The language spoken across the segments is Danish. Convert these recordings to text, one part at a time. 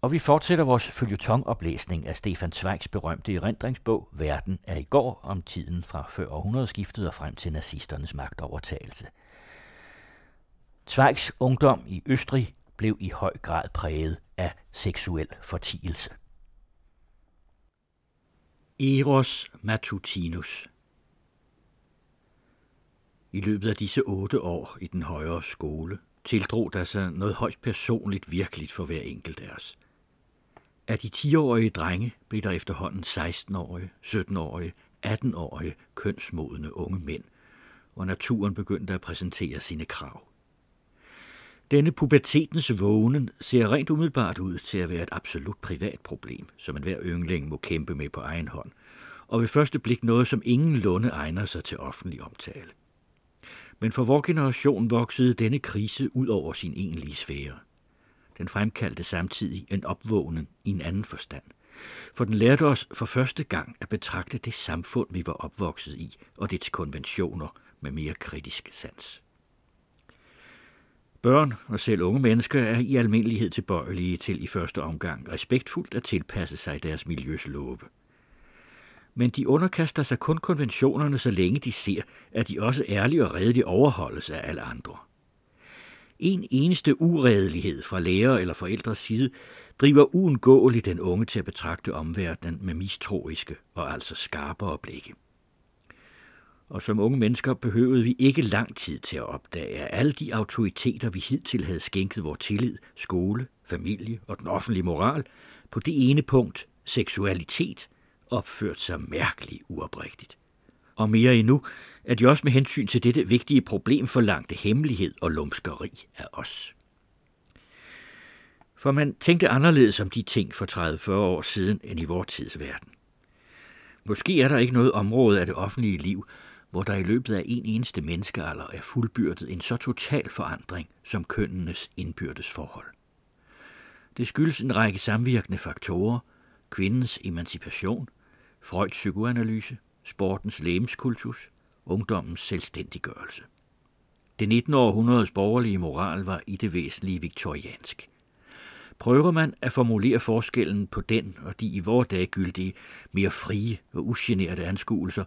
Og vi fortsætter vores følgetongoplæsning af Stefan Zweigs berømte erindringsbog Verden er i går om tiden fra før århundredeskiftet og frem til nazisternes magtovertagelse. Zweigs ungdom i Østrig blev i høj grad præget af seksuel fortielse. Eros Matutinus I løbet af disse otte år i den højere skole tildrog der sig noget højst personligt virkeligt for hver enkelt af os – af de 10-årige drenge blev der efterhånden 16-årige, 17-årige, 18-årige kønsmodende unge mænd, og naturen begyndte at præsentere sine krav. Denne pubertetens vågen ser rent umiddelbart ud til at være et absolut privat problem, som enhver yngling må kæmpe med på egen hånd, og ved første blik noget, som ingen lunde egner sig til offentlig omtale. Men for vor generation voksede denne krise ud over sin egentlige sfære – den fremkaldte samtidig en opvågning i en anden forstand. For den lærte os for første gang at betragte det samfund, vi var opvokset i, og dets konventioner med mere kritisk sans. Børn og selv unge mennesker er i almindelighed tilbøjelige til i første omgang respektfuldt at tilpasse sig deres miljøs love. Men de underkaster sig kun konventionerne, så længe de ser, at de også ærligt og redeligt overholdes af alle andre. En eneste uredelighed fra lærer eller forældres side driver uundgåeligt den unge til at betragte omverdenen med mistroiske og altså skarpere blikke. Og som unge mennesker behøvede vi ikke lang tid til at opdage, at alle de autoriteter, vi hidtil havde skænket vores tillid, skole, familie og den offentlige moral, på det ene punkt, seksualitet, opført sig mærkeligt uoprigtigt. Og mere endnu, at de også med hensyn til dette vigtige problem forlangte hemmelighed og lumskeri af os. For man tænkte anderledes om de ting for 30-40 år siden end i vores tids verden. Måske er der ikke noget område af det offentlige liv, hvor der i løbet af en eneste menneskealder er fuldbyrdet en så total forandring som kønnenes indbyrdes forhold. Det skyldes en række samvirkende faktorer, kvindens emancipation, Freuds psykoanalyse, sportens lægemskultus, ungdommens selvstændiggørelse. Det 19. århundredes borgerlige moral var i det væsentlige viktoriansk. Prøver man at formulere forskellen på den og de i vore dage gyldige, mere frie og ugenerede anskuelser,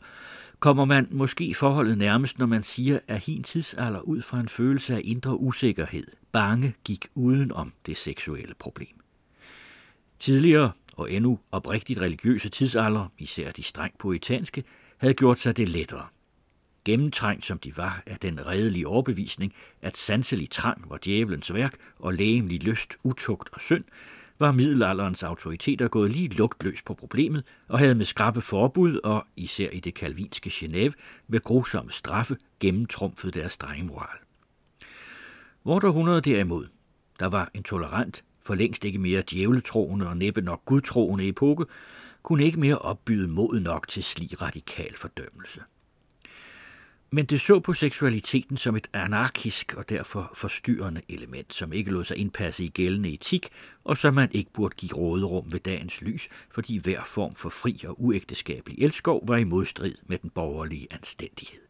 kommer man måske forholdet nærmest, når man siger, at hin tidsalder ud fra en følelse af indre usikkerhed, bange gik uden om det seksuelle problem. Tidligere og endnu oprigtigt religiøse tidsalder, især de strengt poetanske, havde gjort sig det lettere – gennemtrængt som de var af den redelige overbevisning, at sanselig trang var djævelens værk og lægemlig lyst, utugt og synd, var middelalderens autoriteter gået lige lugtløs på problemet og havde med skrappe forbud og, især i det kalvinske Genève, med grusomme straffe gennemtrumfet deres strenge moral. Vort århundrede derimod, der var en tolerant, for længst ikke mere djævletroende og næppe nok gudtroende epoke, kunne ikke mere opbyde mod nok til slig radikal fordømmelse men det så på seksualiteten som et anarkisk og derfor forstyrrende element, som ikke lod sig indpasse i gældende etik, og som man ikke burde give råderum ved dagens lys, fordi hver form for fri og uægteskabelig elskov var i modstrid med den borgerlige anstændighed.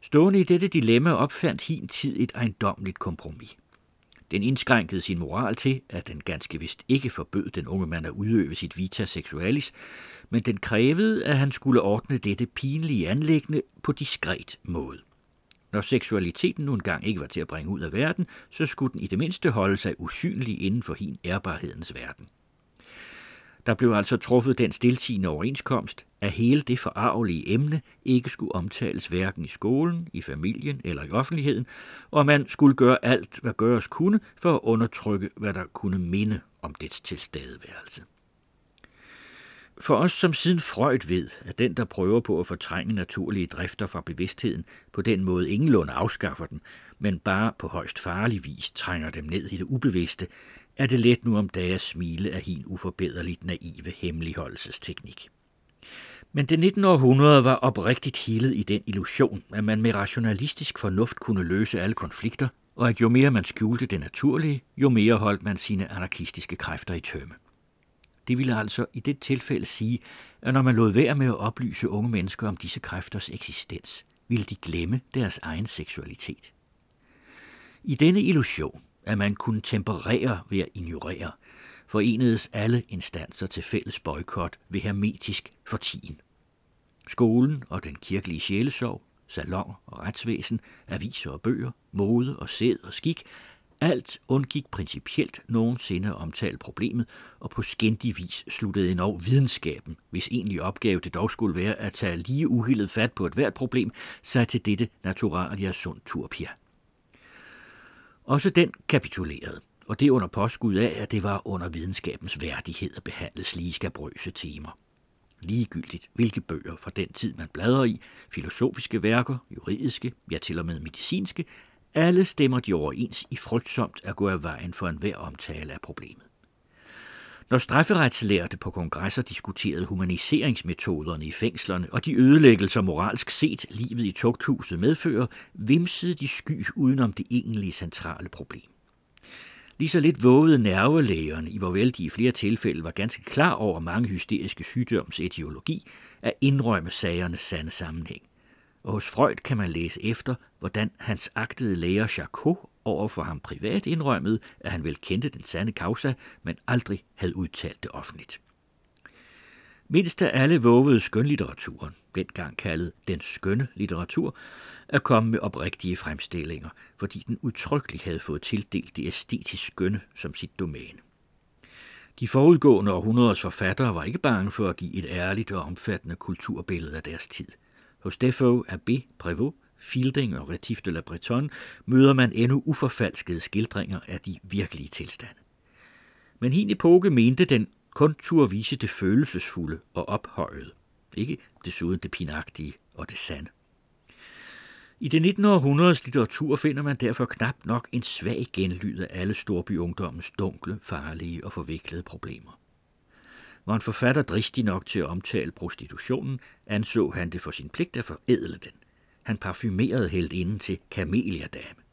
Stående i dette dilemma opfandt hin tid et ejendomligt kompromis. Den indskrænkede sin moral til, at den ganske vist ikke forbød den unge mand at udøve sit vita sexualis, men den krævede, at han skulle ordne dette pinlige anlæggende på diskret måde. Når seksualiteten nu engang ikke var til at bringe ud af verden, så skulle den i det mindste holde sig usynlig inden for hin ærbarhedens verden. Der blev altså truffet den stiltigende overenskomst, at hele det forarvelige emne ikke skulle omtales hverken i skolen, i familien eller i offentligheden, og man skulle gøre alt, hvad gøres kunne, for at undertrykke, hvad der kunne minde om dets tilstedeværelse. For os, som siden Freud ved, at den, der prøver på at fortrænge naturlige drifter fra bevidstheden, på den måde ingenlunde afskaffer dem, men bare på højst farlig vis trænger dem ned i det ubevidste, er det let nu om dage at smile af hin uforbederligt naive hemmeligholdelsesteknik. Men det 19. århundrede var oprigtigt hilet i den illusion, at man med rationalistisk fornuft kunne løse alle konflikter, og at jo mere man skjulte det naturlige, jo mere holdt man sine anarkistiske kræfter i tømme. Det ville altså i det tilfælde sige, at når man lod være med at oplyse unge mennesker om disse kræfters eksistens, ville de glemme deres egen seksualitet. I denne illusion at man kunne temperere ved at ignorere, forenedes alle instanser til fælles boykot ved hermetisk fortien. Skolen og den kirkelige sjælesorg, salon og retsvæsen, aviser og bøger, mode og sæd og skik, alt undgik principielt nogensinde omtale problemet, og på skændig vis sluttede endnu videnskaben, hvis egentlig opgave det dog skulle være at tage lige uhildet fat på et hvert problem, sig til dette naturalia sund turpia. Også den kapitulerede, og det under påskud af, at det var under videnskabens værdighed at behandle lige skabrøse temaer. Ligegyldigt, hvilke bøger fra den tid man bladrer i, filosofiske værker, juridiske, ja til og med medicinske, alle stemmer de overens i frygtsomt at gå af vejen for enhver omtale af problemet. Når strafferetslærte på kongresser diskuterede humaniseringsmetoderne i fængslerne og de ødelæggelser moralsk set livet i tugthuset medfører, vimsede de sky udenom det egentlige centrale problem. Lige så lidt vågede nervelægerne, i hvorvel de i flere tilfælde var ganske klar over mange hysteriske sygdoms etiologi, at indrømme sagernes sande sammenhæng. Og hos Freud kan man læse efter, hvordan hans agtede læger Charcot over for ham privat indrømmede, at han vel kendte den sande causa, men aldrig havde udtalt det offentligt. Mindst af alle vågede skønlitteraturen, dengang kaldet den skønne litteratur, at komme med oprigtige fremstillinger, fordi den udtrykkeligt havde fået tildelt det æstetisk skønne som sit domæne. De forudgående århundreders forfattere var ikke bange for at give et ærligt og omfattende kulturbillede af deres tid. Hos Defoe, Abbé, Prévost, Fielding og Retif de la Bretonne møder man endnu uforfalskede skildringer af de virkelige tilstande. Men hin epoke mente den kun turde vise det følelsesfulde og ophøjede, ikke desuden det pinagtige og det sande. I det 19. århundredes litteratur finder man derfor knap nok en svag genlyd af alle storbyungdommens dunkle, farlige og forviklede problemer. Var en forfatter dristig nok til at omtale prostitutionen, anså han det for sin pligt at forædle den. Han parfumerede helt inden til kameliadame.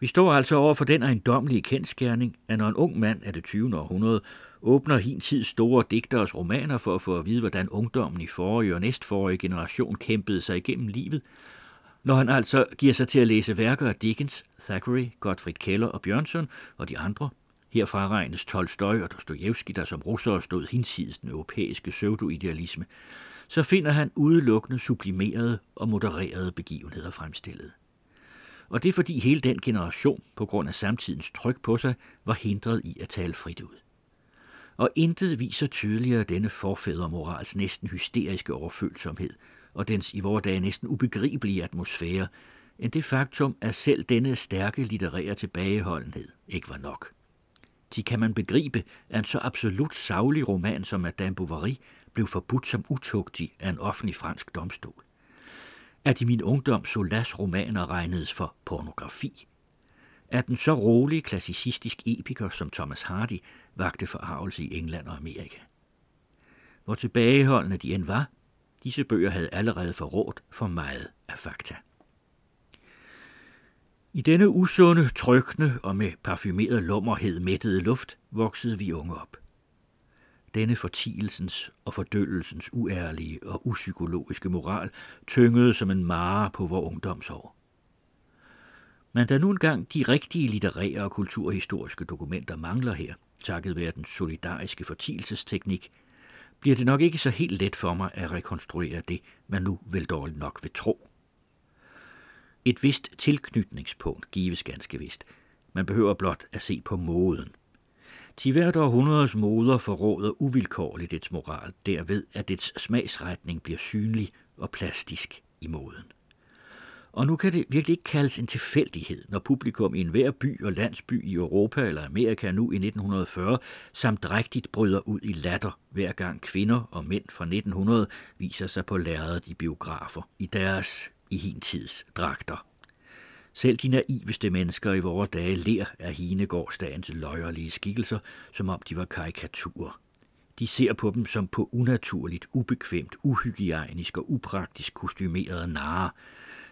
Vi står altså over for den ejendomlige kendskærning, at når en ung mand af det 20. århundrede åbner hin tid store digteres romaner for at få at vide, hvordan ungdommen i forrige og næstforrige generation kæmpede sig igennem livet, når han altså giver sig til at læse værker af Dickens, Thackeray, Gottfried Keller og Bjørnson og de andre, herfra regnes Tolstoy og Dostojevski, der som russere stod hinsides den europæiske pseudoidealisme, så finder han udelukkende sublimerede og modererede begivenheder fremstillet. Og det er fordi hele den generation, på grund af samtidens tryk på sig, var hindret i at tale frit ud. Og intet viser tydeligere denne forfædremorals næsten hysteriske overfølsomhed og dens i vores dage næsten ubegribelige atmosfære, end det faktum, at selv denne stærke litterære tilbageholdenhed ikke var nok. De kan man begribe, at en så absolut savlig roman som Madame Bovary blev forbudt som utugtig af en offentlig fransk domstol. At i min ungdom Solas romaner regnedes for pornografi. At den så rolige klassicistisk epiker som Thomas Hardy vagte forarvelse i England og Amerika. Hvor tilbageholdende de end var, disse bøger havde allerede forrådt for meget af fakta. I denne usunde, trykkende og med parfumeret lummerhed mættede luft voksede vi unge op. Denne fortielsens og fordøllelsens uærlige og upsykologiske moral tyngede som en mare på vor ungdomsår. Men da nu engang de rigtige litterære og kulturhistoriske dokumenter mangler her, takket være den solidariske fortielsesteknik, bliver det nok ikke så helt let for mig at rekonstruere det, man nu vel dårligt nok vil tro. Et vist tilknytningspunkt gives ganske vist. Man behøver blot at se på moden. Til hvert århundredes moder forråder uvilkårligt dets moral derved, at dets smagsretning bliver synlig og plastisk i moden. Og nu kan det virkelig ikke kaldes en tilfældighed, når publikum i enhver by og landsby i Europa eller Amerika nu i 1940 samt drægtigt bryder ud i latter, hver gang kvinder og mænd fra 1900 viser sig på lærredet i biografer i deres i hin tids dragter. Selv de naiveste mennesker i vore dage ler af Hinegårdsdagens løjerlige skikkelser, som om de var karikaturer. De ser på dem som på unaturligt, ubekvemt, uhygiejnisk og upraktisk kostymerede narer,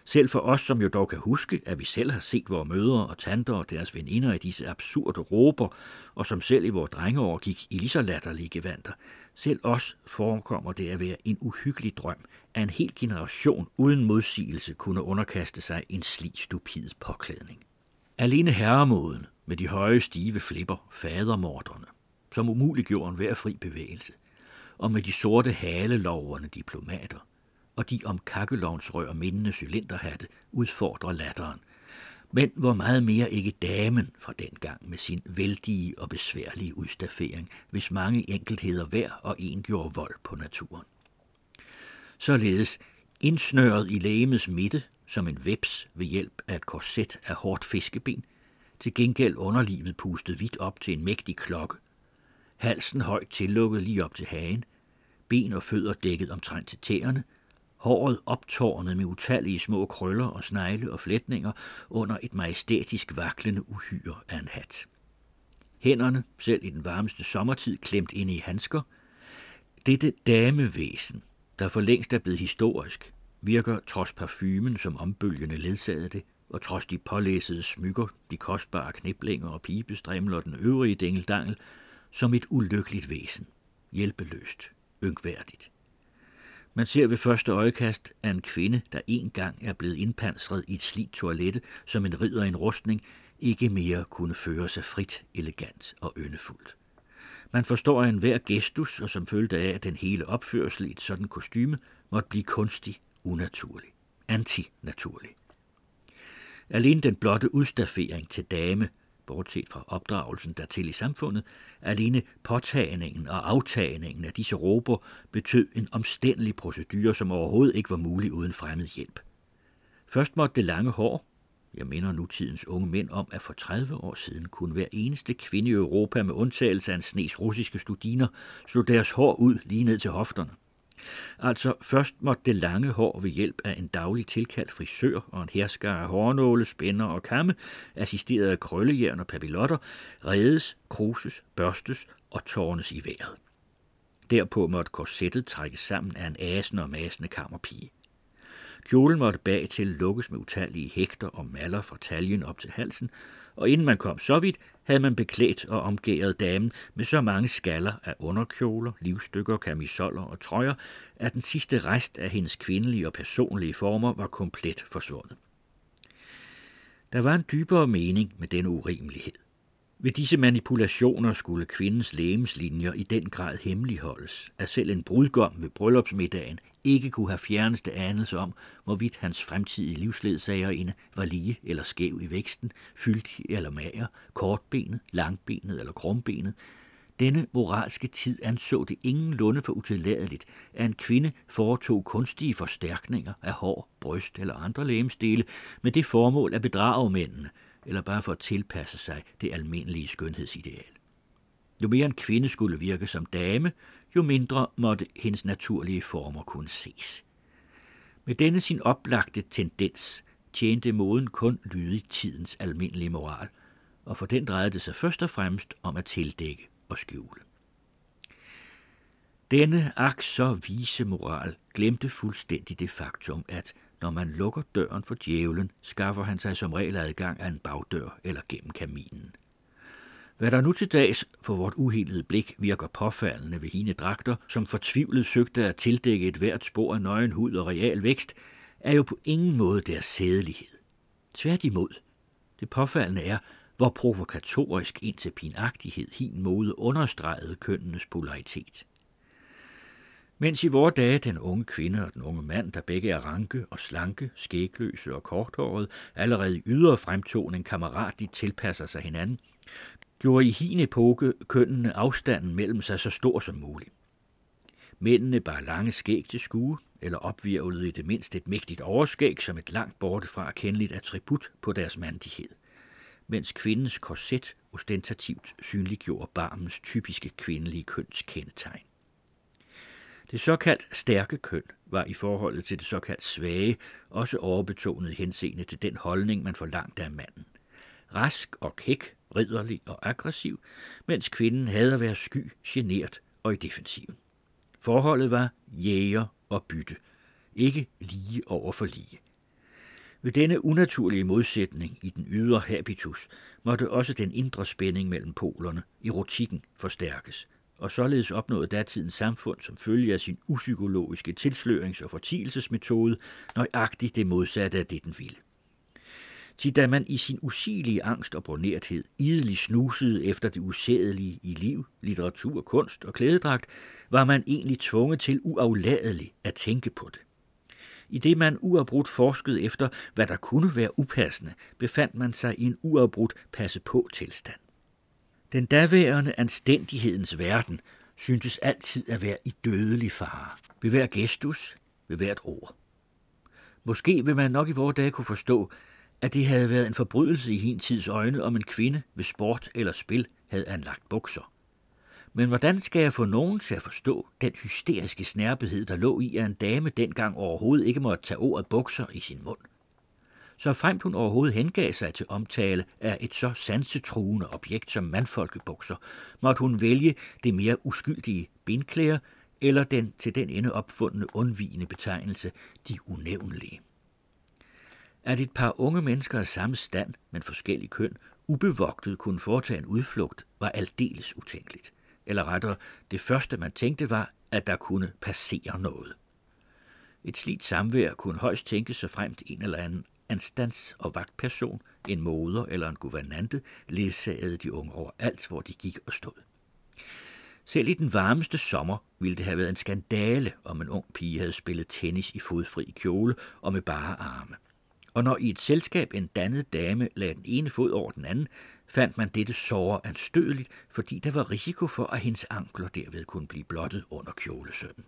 selv for os, som jo dog kan huske, at vi selv har set vores mødre og tanter og deres veninder i disse absurde råber, og som selv i vores drengeår gik i lige så latterlige gevanter, selv os forekommer det at være en uhyggelig drøm, at en hel generation uden modsigelse kunne underkaste sig en slig stupid påklædning. Alene herremåden med de høje stive flipper, fadermorderne, som umuliggjorde hver fri bevægelse, og med de sorte haleloverne diplomater, og de om kakkelovnsrør mindende cylinderhatte udfordrer latteren, men hvor meget mere ikke damen fra den gang med sin vældige og besværlige udstaffering, hvis mange enkeltheder hver og en gjorde vold på naturen. Således indsnøret i lægemets midte, som en veps ved hjælp af et korset af hårdt fiskeben, til gengæld underlivet pustet vidt op til en mægtig klokke, halsen højt tillukket lige op til hagen, ben og fødder dækket omtrent til tæerne, håret optårnet med utallige små krøller og snegle og flætninger under et majestætisk vaklende uhyre af en hat. Hænderne, selv i den varmeste sommertid, klemt ind i handsker. Dette damevæsen, der for længst er blevet historisk, virker trods parfumen, som ombølgende ledsagede det, og trods de pålæsede smykker, de kostbare kniblinger og pibestrimler og den øvrige dingeldangel, som et ulykkeligt væsen, hjælpeløst, yngværdigt. Man ser ved første øjekast, at en kvinde, der engang er blevet indpansret i et slidt toilette som en ridder i en rustning, ikke mere kunne føre sig frit, elegant og yndefuldt. Man forstår en hver gestus, og som følte af, at den hele opførsel i et sådan kostyme måtte blive kunstig, unaturlig, antinaturlig. Alene den blotte udstaffering til dame bortset fra opdragelsen dertil i samfundet, alene påtagningen og aftagningen af disse råber betød en omstændelig procedure, som overhovedet ikke var mulig uden fremmed hjælp. Først måtte det lange hår, jeg minder nutidens unge mænd om, at for 30 år siden kunne hver eneste kvinde i Europa med undtagelse af en snes russiske studiner slå deres hår ud lige ned til hofterne. Altså først måtte det lange hår ved hjælp af en daglig tilkaldt frisør og en hersker af hårnåle, spænder og kamme, assisteret af krøllejern og papillotter, redes, kruses, børstes og tårnes i vejret. Derpå måtte korsettet trækkes sammen af en asende og masende kammerpige. Kjolen måtte bag til lukkes med utallige hægter og maller fra taljen op til halsen, og inden man kom så vidt, havde man beklædt og omgæret damen med så mange skaller af underkjoler, livstykker, kamisoller og trøjer, at den sidste rest af hendes kvindelige og personlige former var komplet forsvundet. Der var en dybere mening med denne urimelighed. Ved disse manipulationer skulle kvindens lægemslinjer i den grad hemmeligholdes, at selv en brudgom ved bryllupsmiddagen ikke kunne have fjerneste anelse om, hvorvidt hans fremtidige livsledsagerinde var lige eller skæv i væksten, fyldig eller mager, kortbenet, langbenet eller krumbenet. Denne moralske tid anså det ingen lunde for utilladeligt, at en kvinde foretog kunstige forstærkninger af hår, bryst eller andre lægemstele med det formål at bedrage mændene, eller bare for at tilpasse sig det almindelige skønhedsideal. Jo mere en kvinde skulle virke som dame, jo mindre måtte hendes naturlige former kunne ses. Med denne sin oplagte tendens tjente moden kun lydig tidens almindelige moral, og for den drejede det sig først og fremmest om at tildække og skjule. Denne ak så vise moral glemte fuldstændig det faktum, at når man lukker døren for djævlen, skaffer han sig som regel adgang af en bagdør eller gennem kaminen – hvad der nu til dags for vort uhelede blik virker påfaldende ved hine dragter, som fortvivlet søgte at tildække et hvert spor af nøgen hud og real vækst, er jo på ingen måde deres sædelighed. Tværtimod. Det påfaldende er, hvor provokatorisk indtil pinagtighed hin mode understregede kønnenes polaritet. Mens i vore dage den unge kvinde og den unge mand, der begge er ranke og slanke, skægløse og korthåret, allerede i ydre fremtoning kammeratligt tilpasser sig hinanden, gjorde i hin epoke kønnene afstanden mellem sig så stor som muligt. Mændene bar lange skæg til skue, eller opvirvlede i det mindste et mægtigt overskæg som et langt borte fra kendeligt attribut på deres mandighed, mens kvindens korset ostentativt synliggjorde barmens typiske kvindelige kønskendetegn. Det såkaldt stærke køn var i forhold til det såkaldt svage også overbetonet henseende til den holdning, man forlangte af manden. Rask og kæk ridderlig og aggressiv, mens kvinden havde at være sky, genert og i defensiven. Forholdet var jæger og bytte, ikke lige over for lige. Ved denne unaturlige modsætning i den ydre habitus måtte også den indre spænding mellem polerne, erotikken, forstærkes, og således opnåede datidens samfund som følge af sin upsykologiske tilslørings- og fortielsesmetode nøjagtigt det modsatte af det, den ville. Til da man i sin usigelige angst og bornerthed idelig snusede efter det usædelige i liv, litteratur, kunst og klædedragt, var man egentlig tvunget til uafladeligt at tænke på det. I det man uafbrudt forskede efter, hvad der kunne være upassende, befandt man sig i en uafbrudt passe-på-tilstand. Den daværende anstændighedens verden syntes altid at være i dødelig fare, ved hver gestus, ved hvert ord. Måske vil man nok i vores dage kunne forstå, at det havde været en forbrydelse i hin tids øjne, om en kvinde ved sport eller spil havde anlagt bukser. Men hvordan skal jeg få nogen til at forstå den hysteriske snærpethed, der lå i, at en dame dengang overhovedet ikke måtte tage ordet bukser i sin mund? Så fremt hun overhovedet hengav sig til omtale af et så sansetruende objekt som mandfolkebukser, måtte hun vælge det mere uskyldige benklæder eller den til den ende opfundne undvigende betegnelse, de unævnlige. At et par unge mennesker af samme stand, men forskellig køn, ubevogtet kunne foretage en udflugt, var aldeles utænkeligt. Eller rettere, det første man tænkte var, at der kunne passere noget. Et slidt samvær kunne højst tænke sig fremt en eller anden anstands- og vagtperson, en moder eller en guvernante, ledsagede de unge over alt, hvor de gik og stod. Selv i den varmeste sommer ville det have været en skandale, om en ung pige havde spillet tennis i fodfri kjole og med bare arme. Og når i et selskab en dannet dame lagde den ene fod over den anden, fandt man dette såre anstødeligt, fordi der var risiko for, at hendes ankler derved kunne blive blottet under kjolesønnen.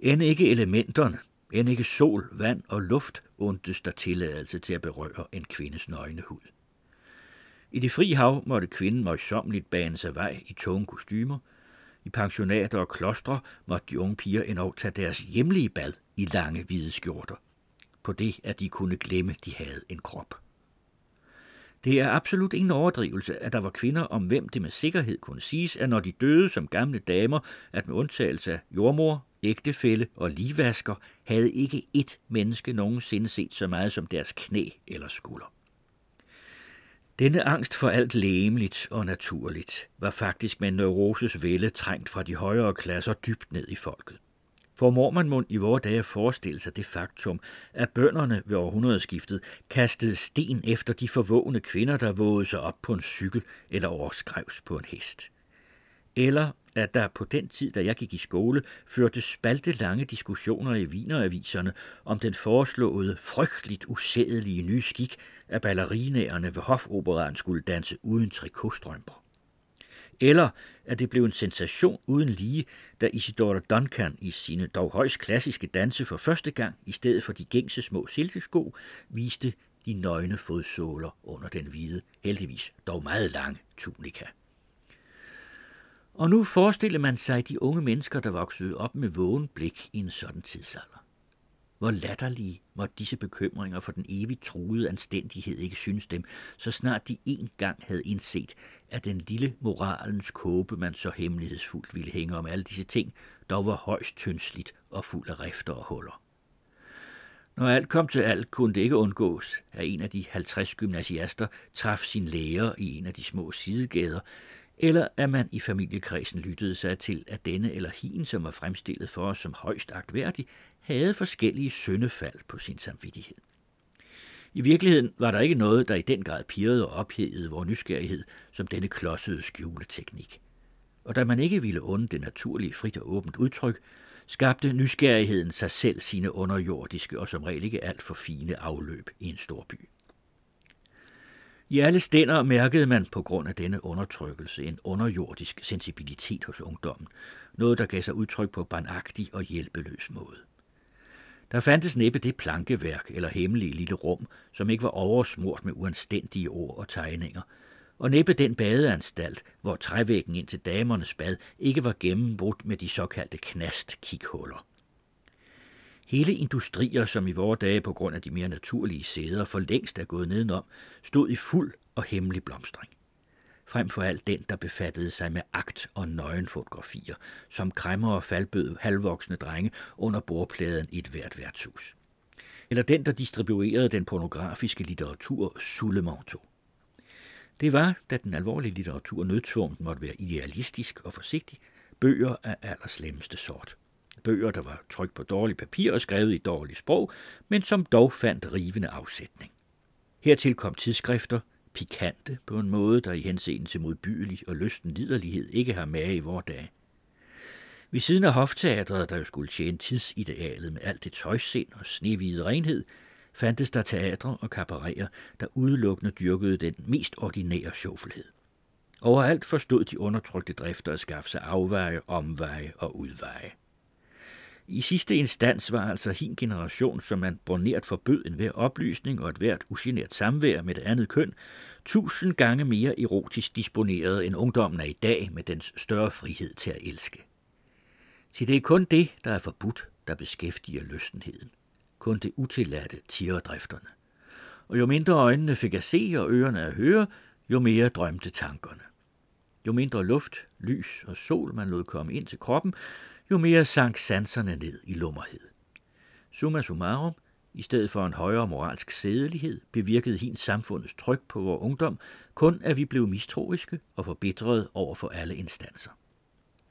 End ikke elementerne, end ikke sol, vand og luft undtes der tilladelse til at berøre en kvindes nøgne hud. I det fri hav måtte kvinden møjsommeligt bane sig vej i tunge kostymer. I pensionater og klostre måtte de unge piger endnu tage deres hjemlige bad i lange hvide skjorter. På det, at de kunne glemme, de havde en krop. Det er absolut ingen overdrivelse, at der var kvinder, om hvem det med sikkerhed kunne siges, at når de døde som gamle damer, at med undtagelse af jordmor, ægtefælle og ligevasker, havde ikke ét menneske nogensinde set så meget som deres knæ eller skulder. Denne angst for alt læmeligt og naturligt var faktisk med en neuroses vælde trængt fra de højere klasser dybt ned i folket. Formår man mund i vore dage forestille sig det faktum, at bønderne ved århundredeskiftet kastede sten efter de forvågne kvinder, der vågede sig op på en cykel eller overskrevs på en hest. Eller at der på den tid, da jeg gik i skole, førte spalte lange diskussioner i vineraviserne om den foreslåede frygteligt usædelige nye skik, at ballerinaerne ved hofoperaen skulle danse uden trikotstrømper. Eller at det blev en sensation uden lige, da Isidore Duncan i sine dog højst klassiske danse for første gang, i stedet for de gængse små silkesko, viste de nøgne fodsåler under den hvide, heldigvis dog meget lange tunika. Og nu forestiller man sig de unge mennesker, der voksede op med vågen blik i en sådan tidsalder. Hvor latterlige må disse bekymringer for den evigt truede anstændighed ikke synes dem, så snart de en gang havde indset, at den lille moralens kåbe, man så hemmelighedsfuldt ville hænge om alle disse ting, dog var højst tyndsligt og fuld af rifter og huller. Når alt kom til alt, kunne det ikke undgås, at en af de 50 gymnasiaster traf sin lærer i en af de små sidegader, eller at man i familiekredsen lyttede sig til, at denne eller hin, som var fremstillet for os som højst agtværdig, havde forskellige syndefald på sin samvittighed. I virkeligheden var der ikke noget, der i den grad pirrede og ophedede vores nysgerrighed, som denne klodsede skjuleteknik. Og da man ikke ville unde det naturlige frit og åbent udtryk, skabte nysgerrigheden sig selv sine underjordiske og som regel ikke alt for fine afløb i en stor by. I alle stænder mærkede man på grund af denne undertrykkelse en underjordisk sensibilitet hos ungdommen, noget der gav sig udtryk på barnagtig og hjælpeløs måde. Der fandtes næppe det plankeværk eller hemmelige lille rum, som ikke var oversmurt med uanstændige ord og tegninger, og næppe den badeanstalt, hvor trævæggen ind til damernes bad ikke var gennembrudt med de såkaldte knastkikhuller. Hele industrier, som i vore dage på grund af de mere naturlige sæder for længst er gået nedenom, stod i fuld og hemmelig blomstring. Frem for alt den, der befattede sig med akt- og nøgenfotografier, som kræmmer og faldbød halvvoksne drenge under bordpladen i et hvert værtshus. Eller den, der distribuerede den pornografiske litteratur Sulemanto. Det var, da den alvorlige litteratur nødtvunget måtte være idealistisk og forsigtig, bøger af allerslemmeste sort. Bøger, der var trykt på dårligt papir og skrevet i dårligt sprog, men som dog fandt rivende afsætning. Hertil kom tidsskrifter, pikante på en måde, der i henseende til modbydelig og lysten liderlighed ikke har mage i vor dage. Ved siden af hofteatret, der jo skulle tjene tidsidealet med alt det tøjsind og snehvide renhed, fandtes der teatre og kabaretter, der udelukkende dyrkede den mest ordinære sjovfelhed. Overalt forstod de undertrykte drifter at skaffe sig afveje, omveje og udveje. I sidste instans var altså hin generation, som man bornert forbød en hver oplysning og et hvert ugenert samvær med det andet køn, tusind gange mere erotisk disponeret end ungdommen er i dag med dens større frihed til at elske. Til det er kun det, der er forbudt, der beskæftiger lystenheden. Kun det utilladte tiredrifterne. Og jo mindre øjnene fik at se og ørerne at høre, jo mere drømte tankerne. Jo mindre luft, lys og sol man lod komme ind til kroppen, jo mere sank sanserne ned i lummerhed. Summa summarum, i stedet for en højere moralsk sædelighed, bevirkede hin samfundets tryk på vores ungdom kun, at vi blev mistroiske og forbitrede over for alle instanser.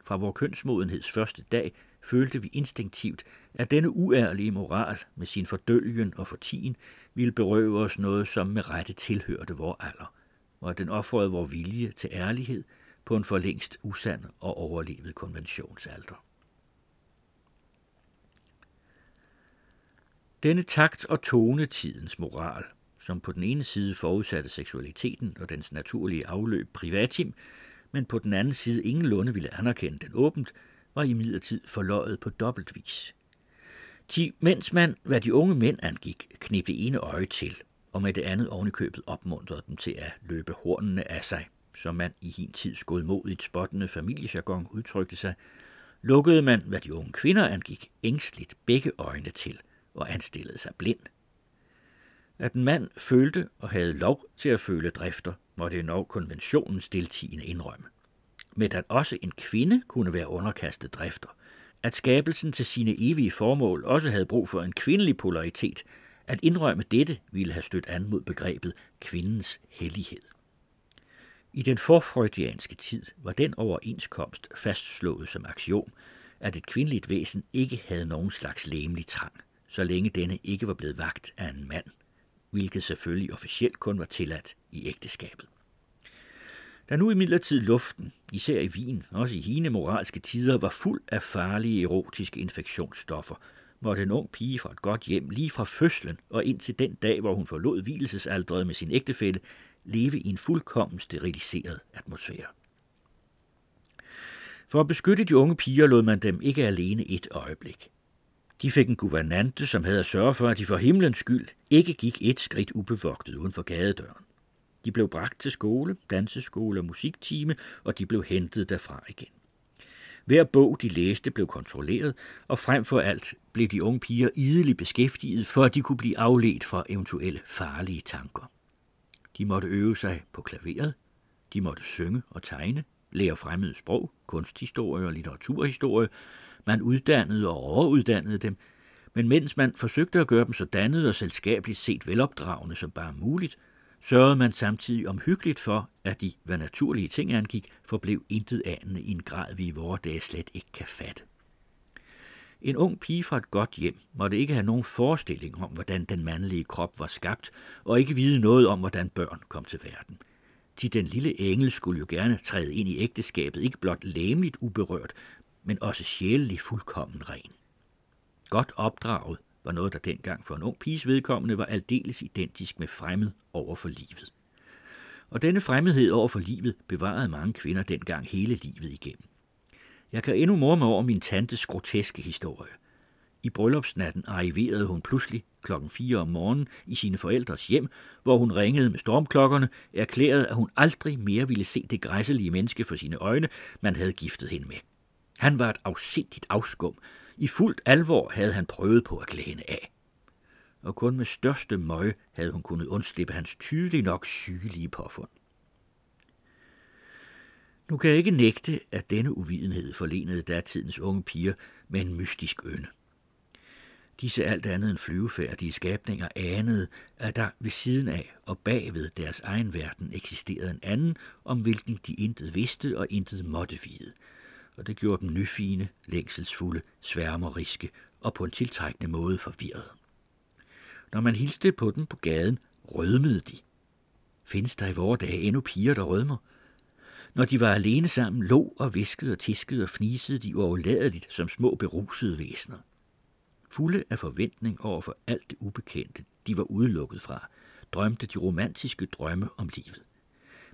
Fra vores kønsmodenheds første dag følte vi instinktivt, at denne uærlige moral med sin fordølgen og fortien ville berøve os noget, som med rette tilhørte vores alder, og at den offrede vor vilje til ærlighed på en for længst usand og overlevet konventionsalder. Denne takt og tone tidens moral, som på den ene side forudsatte seksualiteten og dens naturlige afløb privatim, men på den anden side ingenlunde ville anerkende den åbent, var i forløjet på dobbeltvis. Ti, mens man, hvad de unge mænd angik, knep det ene øje til, og med det andet ovenikøbet opmuntrede dem til at løbe hornene af sig, som man i hin tids godmodigt spottende familiejargon udtrykte sig, lukkede man, hvad de unge kvinder angik, ængstligt begge øjne til og anstillede sig blind. At en mand følte og havde lov til at føle drifter, måtte det nok konventionen stiltigende indrømme. Men at også en kvinde kunne være underkastet drifter, at skabelsen til sine evige formål også havde brug for en kvindelig polaritet, at indrømme dette ville have stødt an mod begrebet kvindens hellighed. I den forfreudianske tid var den overenskomst fastslået som aktion, at et kvindeligt væsen ikke havde nogen slags læmelig trang, så længe denne ikke var blevet vagt af en mand, hvilket selvfølgelig officielt kun var tilladt i ægteskabet. Da nu i luften, især i Wien, også i hine moralske tider, var fuld af farlige erotiske infektionsstoffer, måtte en ung pige fra et godt hjem lige fra fødslen og indtil den dag, hvor hun forlod hvilesesaldret med sin ægtefælle, leve i en fuldkommen steriliseret atmosfære. For at beskytte de unge piger lod man dem ikke alene et øjeblik. De fik en guvernante, som havde at sørge for, at de for himlens skyld ikke gik et skridt ubevogtet uden for gadedøren. De blev bragt til skole, danseskole og musiktime, og de blev hentet derfra igen. Hver bog, de læste, blev kontrolleret, og frem for alt blev de unge piger idelig beskæftiget, for at de kunne blive afledt fra eventuelle farlige tanker. De måtte øve sig på klaveret, de måtte synge og tegne, lære fremmede sprog, kunsthistorie og litteraturhistorie. Man uddannede og overuddannede dem, men mens man forsøgte at gøre dem så dannede og selskabeligt set velopdragende som bare muligt, sørgede man samtidig omhyggeligt for, at de, hvad naturlige ting angik, forblev intet anende i en grad, vi i vore dage slet ikke kan fatte. En ung pige fra et godt hjem måtte ikke have nogen forestilling om, hvordan den mandlige krop var skabt, og ikke vide noget om, hvordan børn kom til verden. Til den lille engel skulle jo gerne træde ind i ægteskabet, ikke blot læmeligt uberørt, men også sjæleligt fuldkommen ren. Godt opdraget var noget, der dengang for en ung piges vedkommende var aldeles identisk med fremmed over for livet. Og denne fremmedhed over for livet bevarede mange kvinder dengang hele livet igennem. Jeg kan endnu morme over min tantes groteske historie. I bryllupsnatten arriverede hun pludselig klokken 4 om morgenen i sine forældres hjem, hvor hun ringede med stormklokkerne, erklærede, at hun aldrig mere ville se det græsselige menneske for sine øjne, man havde giftet hende med. Han var et afsindigt afskum. I fuldt alvor havde han prøvet på at klæde af. Og kun med største møje havde hun kunnet undslippe hans tydeligt nok sygelige påfund. Nu kan jeg ikke nægte, at denne uvidenhed forlenede datidens unge piger med en mystisk ønde. Disse alt andet end flyvefærdige skabninger anede, at der ved siden af og bagved deres egen verden eksisterede en anden, om hvilken de intet vidste og intet måtte vide. Og det gjorde dem nyfine, længselsfulde, sværmeriske og på en tiltrækkende måde forvirrede. Når man hilste på dem på gaden, Rødmede de? Findes der i vore dage endnu piger, der rødmer? Når de var alene sammen, lå og viskede og tiskede og fnisede de uafladeligt som små berusede væsener. Fulde af forventning over for alt det ubekendte, de var udelukket fra, drømte de romantiske drømme om livet.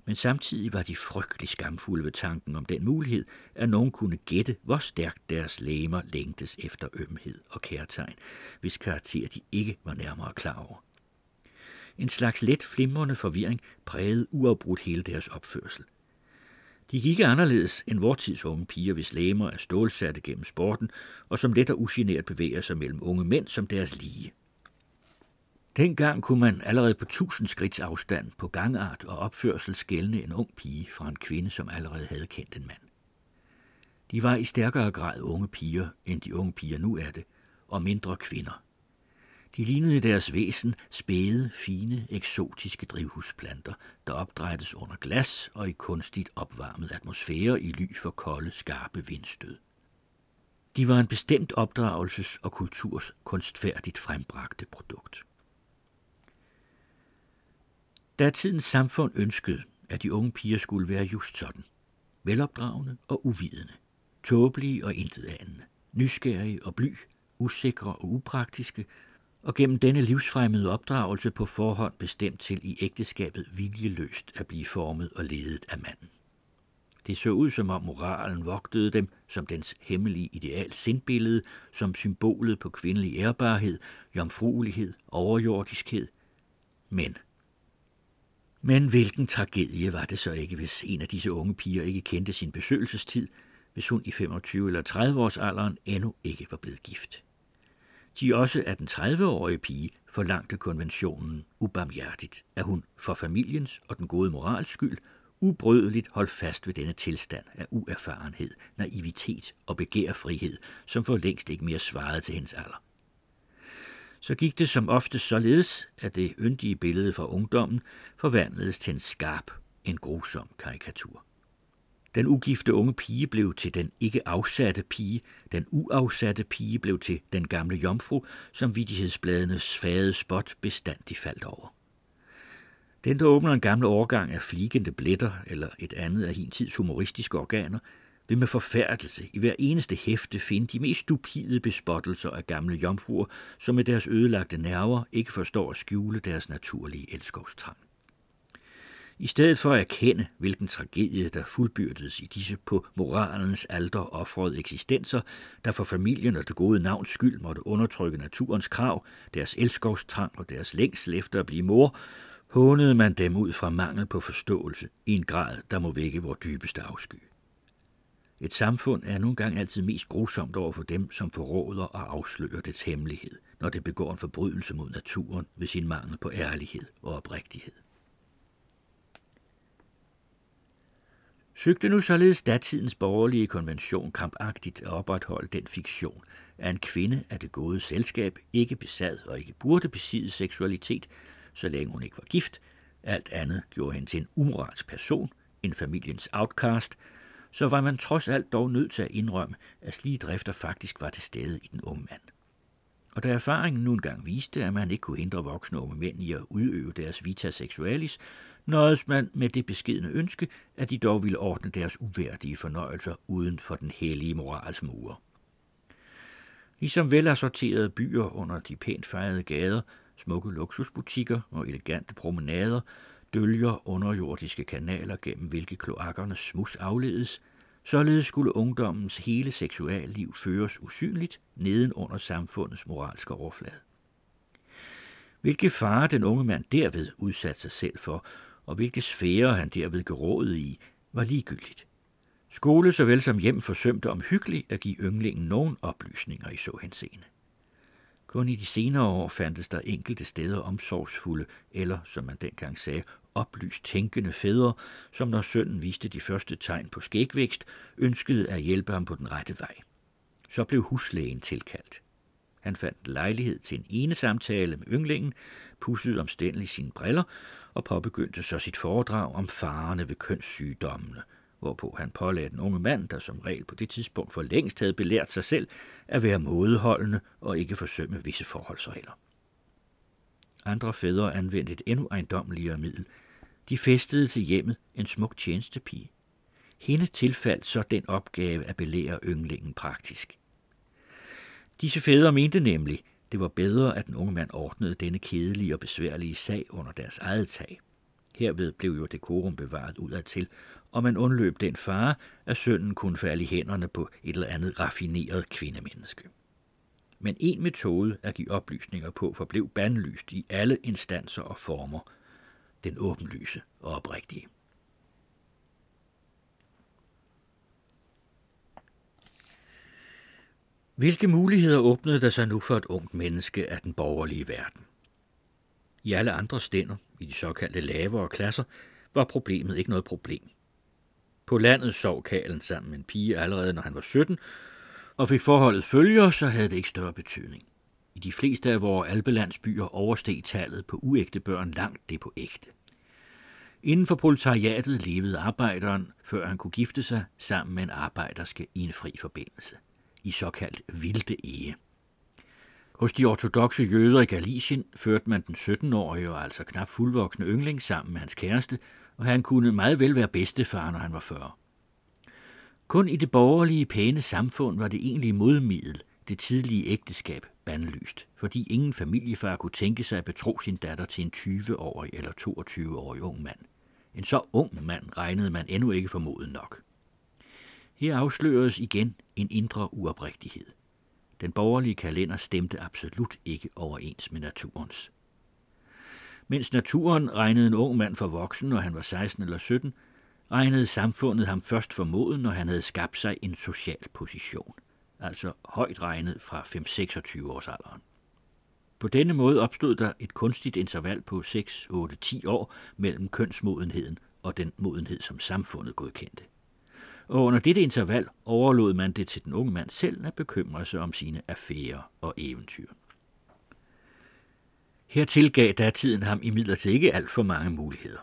Men samtidig var de frygtelig skamfulde ved tanken om den mulighed, at nogen kunne gætte, hvor stærkt deres læmer længtes efter ømhed og kærtegn, hvis karakter de ikke var nærmere klar over. En slags let flimrende forvirring prægede uafbrudt hele deres opførsel. De gik anderledes end vortids unge piger, hvis læmer er stålsatte gennem sporten, og som let og ugenert bevæger sig mellem unge mænd som deres lige. Dengang kunne man allerede på tusind skridts afstand på gangart og opførsel skælne en ung pige fra en kvinde, som allerede havde kendt en mand. De var i stærkere grad unge piger, end de unge piger nu er det, og mindre kvinder. De lignede i deres væsen spæde, fine, eksotiske drivhusplanter, der opdrættes under glas og i kunstigt opvarmet atmosfære i ly for kolde, skarpe vindstød. De var en bestemt opdragelses- og kulturs kunstfærdigt frembragte produkt. Da tidens samfund ønskede, at de unge piger skulle være just sådan, velopdragende og uvidende, tåbelige og intetanende, nysgerrige og bly, usikre og upraktiske, og gennem denne livsfremmede opdragelse på forhånd bestemt til i ægteskabet viljeløst at blive formet og ledet af manden. Det så ud som om moralen vogtede dem som dens hemmelige ideal sindbillede, som symbolet på kvindelig ærbarhed, jomfruelighed, overjordiskhed. Men men hvilken tragedie var det så ikke, hvis en af disse unge piger ikke kendte sin besøgelsestid, hvis hun i 25 eller 30 års alderen endnu ikke var blevet gift. De også af den 30-årige pige forlangte konventionen ubarmhjertigt, at hun for familiens og den gode morals skyld ubrødeligt holdt fast ved denne tilstand af uerfarenhed, naivitet og begærfrihed, som for længst ikke mere svarede til hendes alder. Så gik det som ofte således, at det yndige billede fra ungdommen forvandledes til en skarp, en grusom karikatur. Den ugifte unge pige blev til den ikke afsatte pige, den uafsatte pige blev til den gamle jomfru, som vidighedsbladenes fade spot bestandig faldt over. Den, der åbner en gammel årgang af fligende blætter eller et andet af hin tids humoristiske organer, vil med forfærdelse i hver eneste hæfte finde de mest stupide bespottelser af gamle jomfruer, som med deres ødelagte nerver ikke forstår at skjule deres naturlige elskovstrang. I stedet for at erkende, hvilken tragedie, der fuldbyrdedes i disse på moralens alter offrede eksistenser, der for familien og det gode navns skyld måtte undertrykke naturens krav, deres elskovstrang og deres længsel efter at blive mor, hånede man dem ud fra mangel på forståelse i en grad, der må vække vores dybeste afsky. Et samfund er nogle gange altid mest grusomt over for dem, som forråder og afslører dets hemmelighed, når det begår en forbrydelse mod naturen ved sin mangel på ærlighed og oprigtighed. Søgte nu således datidens borgerlige konvention kampagtigt at opretholde den fiktion, at en kvinde af det gode selskab ikke besad og ikke burde besidde seksualitet, så længe hun ikke var gift, alt andet gjorde hende til en umoralsk person, en familiens outcast, så var man trods alt dog nødt til at indrømme, at slige drifter faktisk var til stede i den unge mand. Og da erfaringen nu engang viste, at man ikke kunne hindre voksne unge mænd i at udøve deres vita sexualis, nøjedes man med det beskedne ønske, at de dog ville ordne deres uværdige fornøjelser uden for den hellige morals mure. Ligesom velassorterede byer under de pænt fejrede gader, smukke luksusbutikker og elegante promenader, dølger underjordiske kanaler, gennem hvilke kloakkernes smus afledes, således skulle ungdommens hele seksualliv føres usynligt neden under samfundets moralske overflade. Hvilke fare den unge mand derved udsatte sig selv for, og hvilke sfære han derved gerådede i, var ligegyldigt. Skole såvel som hjem forsømte omhyggeligt at give yndlingen nogen oplysninger i så henseende. Kun i de senere år fandtes der enkelte steder omsorgsfulde, eller som man dengang sagde, oplyst tænkende fædre, som når sønnen viste de første tegn på skægvækst, ønskede at hjælpe ham på den rette vej. Så blev huslægen tilkaldt. Han fandt lejlighed til en ene samtale med ynglingen, pussede omstændeligt sine briller og påbegyndte så sit foredrag om farerne ved kønssygdommene, hvorpå han pålagde den unge mand, der som regel på det tidspunkt for længst havde belært sig selv at være mådeholdende og ikke forsømme visse forholdsregler. andre fædre anvendte et endnu ejendommeligere middel. De festede til hjemmet en smuk tjenestepige. Hende tilfaldt så den opgave at belære ynglingen praktisk. Disse fædre mente nemlig, det var bedre, at den unge mand ordnede denne kedelige og besværlige sag under deres eget tag. Herved blev jo dekorum bevaret udadtil, og man undløb den fare, at sønnen kunne falde i hænderne på et eller andet raffineret kvindemenneske. Men en metode at give oplysninger på forblev bandlyst i alle instanser og former, den åbenlyse og oprigtige. Hvilke muligheder åbnede der sig nu for et ungt menneske af den borgerlige verden? I alle andre stænder, i de såkaldte lavere klasser, var problemet ikke noget problem. På landet sov Kalen sammen med en pige allerede, når han var 17, og fik forholdet følger, så havde det ikke større betydning. I de fleste af vores albelandsbyer oversteg tallet på uægte børn langt det på ægte. Inden for proletariatet levede arbejderen, før han kunne gifte sig, sammen med en arbejderske i en fri forbindelse i såkaldt vilde ege. Hos de ortodoxe jøder i Galicien førte man den 17-årige og altså knap fuldvoksne yngling sammen med hans kæreste, og han kunne meget vel være bedstefar, når han var 40. Kun i det borgerlige, pæne samfund var det egentlige modmiddel, det tidlige ægteskab, bandlyst, fordi ingen familiefar kunne tænke sig at betro sin datter til en 20-årig eller 22-årig ung mand. En så ung mand regnede man endnu ikke for moden nok. Her afsløres igen en indre uoprigtighed. Den borgerlige kalender stemte absolut ikke overens med naturens. Mens naturen regnede en ung mand for voksen, når han var 16 eller 17, regnede samfundet ham først for moden, når han havde skabt sig en social position, altså højt regnet fra 5-26 års alderen. På denne måde opstod der et kunstigt interval på 6, 8, 10 år mellem kønsmodenheden og den modenhed, som samfundet godkendte og under dette interval overlod man det til den unge mand selv at bekymre sig om sine affærer og eventyr. Hertil gav datiden ham imidlertid ikke alt for mange muligheder.